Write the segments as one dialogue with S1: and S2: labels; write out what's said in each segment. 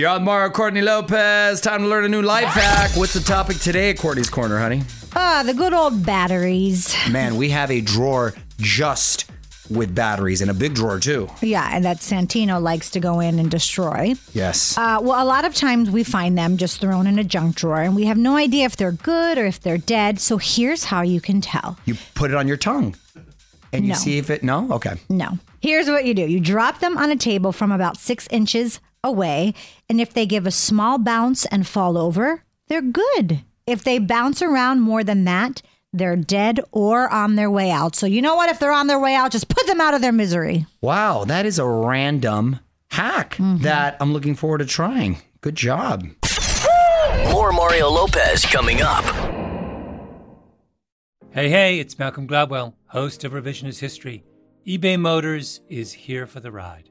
S1: You're on Mario Courtney Lopez. Time to learn a new life hack. What's the topic today at Courtney's Corner, honey?
S2: Ah, the good old batteries.
S1: Man, we have a drawer just with batteries and a big drawer too.
S2: Yeah, and that Santino likes to go in and destroy.
S1: Yes.
S2: Uh, well, a lot of times we find them just thrown in a junk drawer, and we have no idea if they're good or if they're dead. So here's how you can tell.
S1: you put it on your tongue and you
S2: No.
S1: see if it. No? Okay.
S2: No. Here's what you do you drop them on a table from about six inches away, and if they give a small bounce and fall over, they're good. If they bounce around more than that, they're dead or on their way out. So, you know what? If they're on their way out, just put them out of their misery.
S1: Wow, that is a random hack mm-hmm. that I'm looking forward to trying. Good job.
S3: More Mario Lopez coming up.
S4: Hey, hey, it's Malcolm Gladwell, host of Revisionist History. eBay Motors is here for the ride.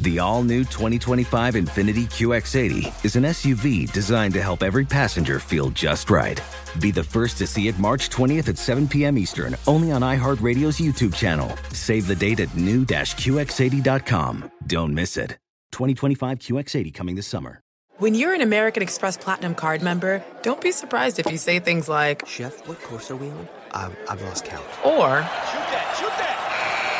S5: The all new 2025 Infiniti QX80 is an SUV designed to help every passenger feel just right. Be the first to see it March 20th at 7 p.m. Eastern, only on iHeartRadio's YouTube channel. Save the date at new-QX80.com. Don't miss it. 2025 QX80 coming this summer.
S6: When you're an American Express Platinum card member, don't be surprised if you say things like,
S7: Chef, what course are we on? I've, I've lost count.
S6: or,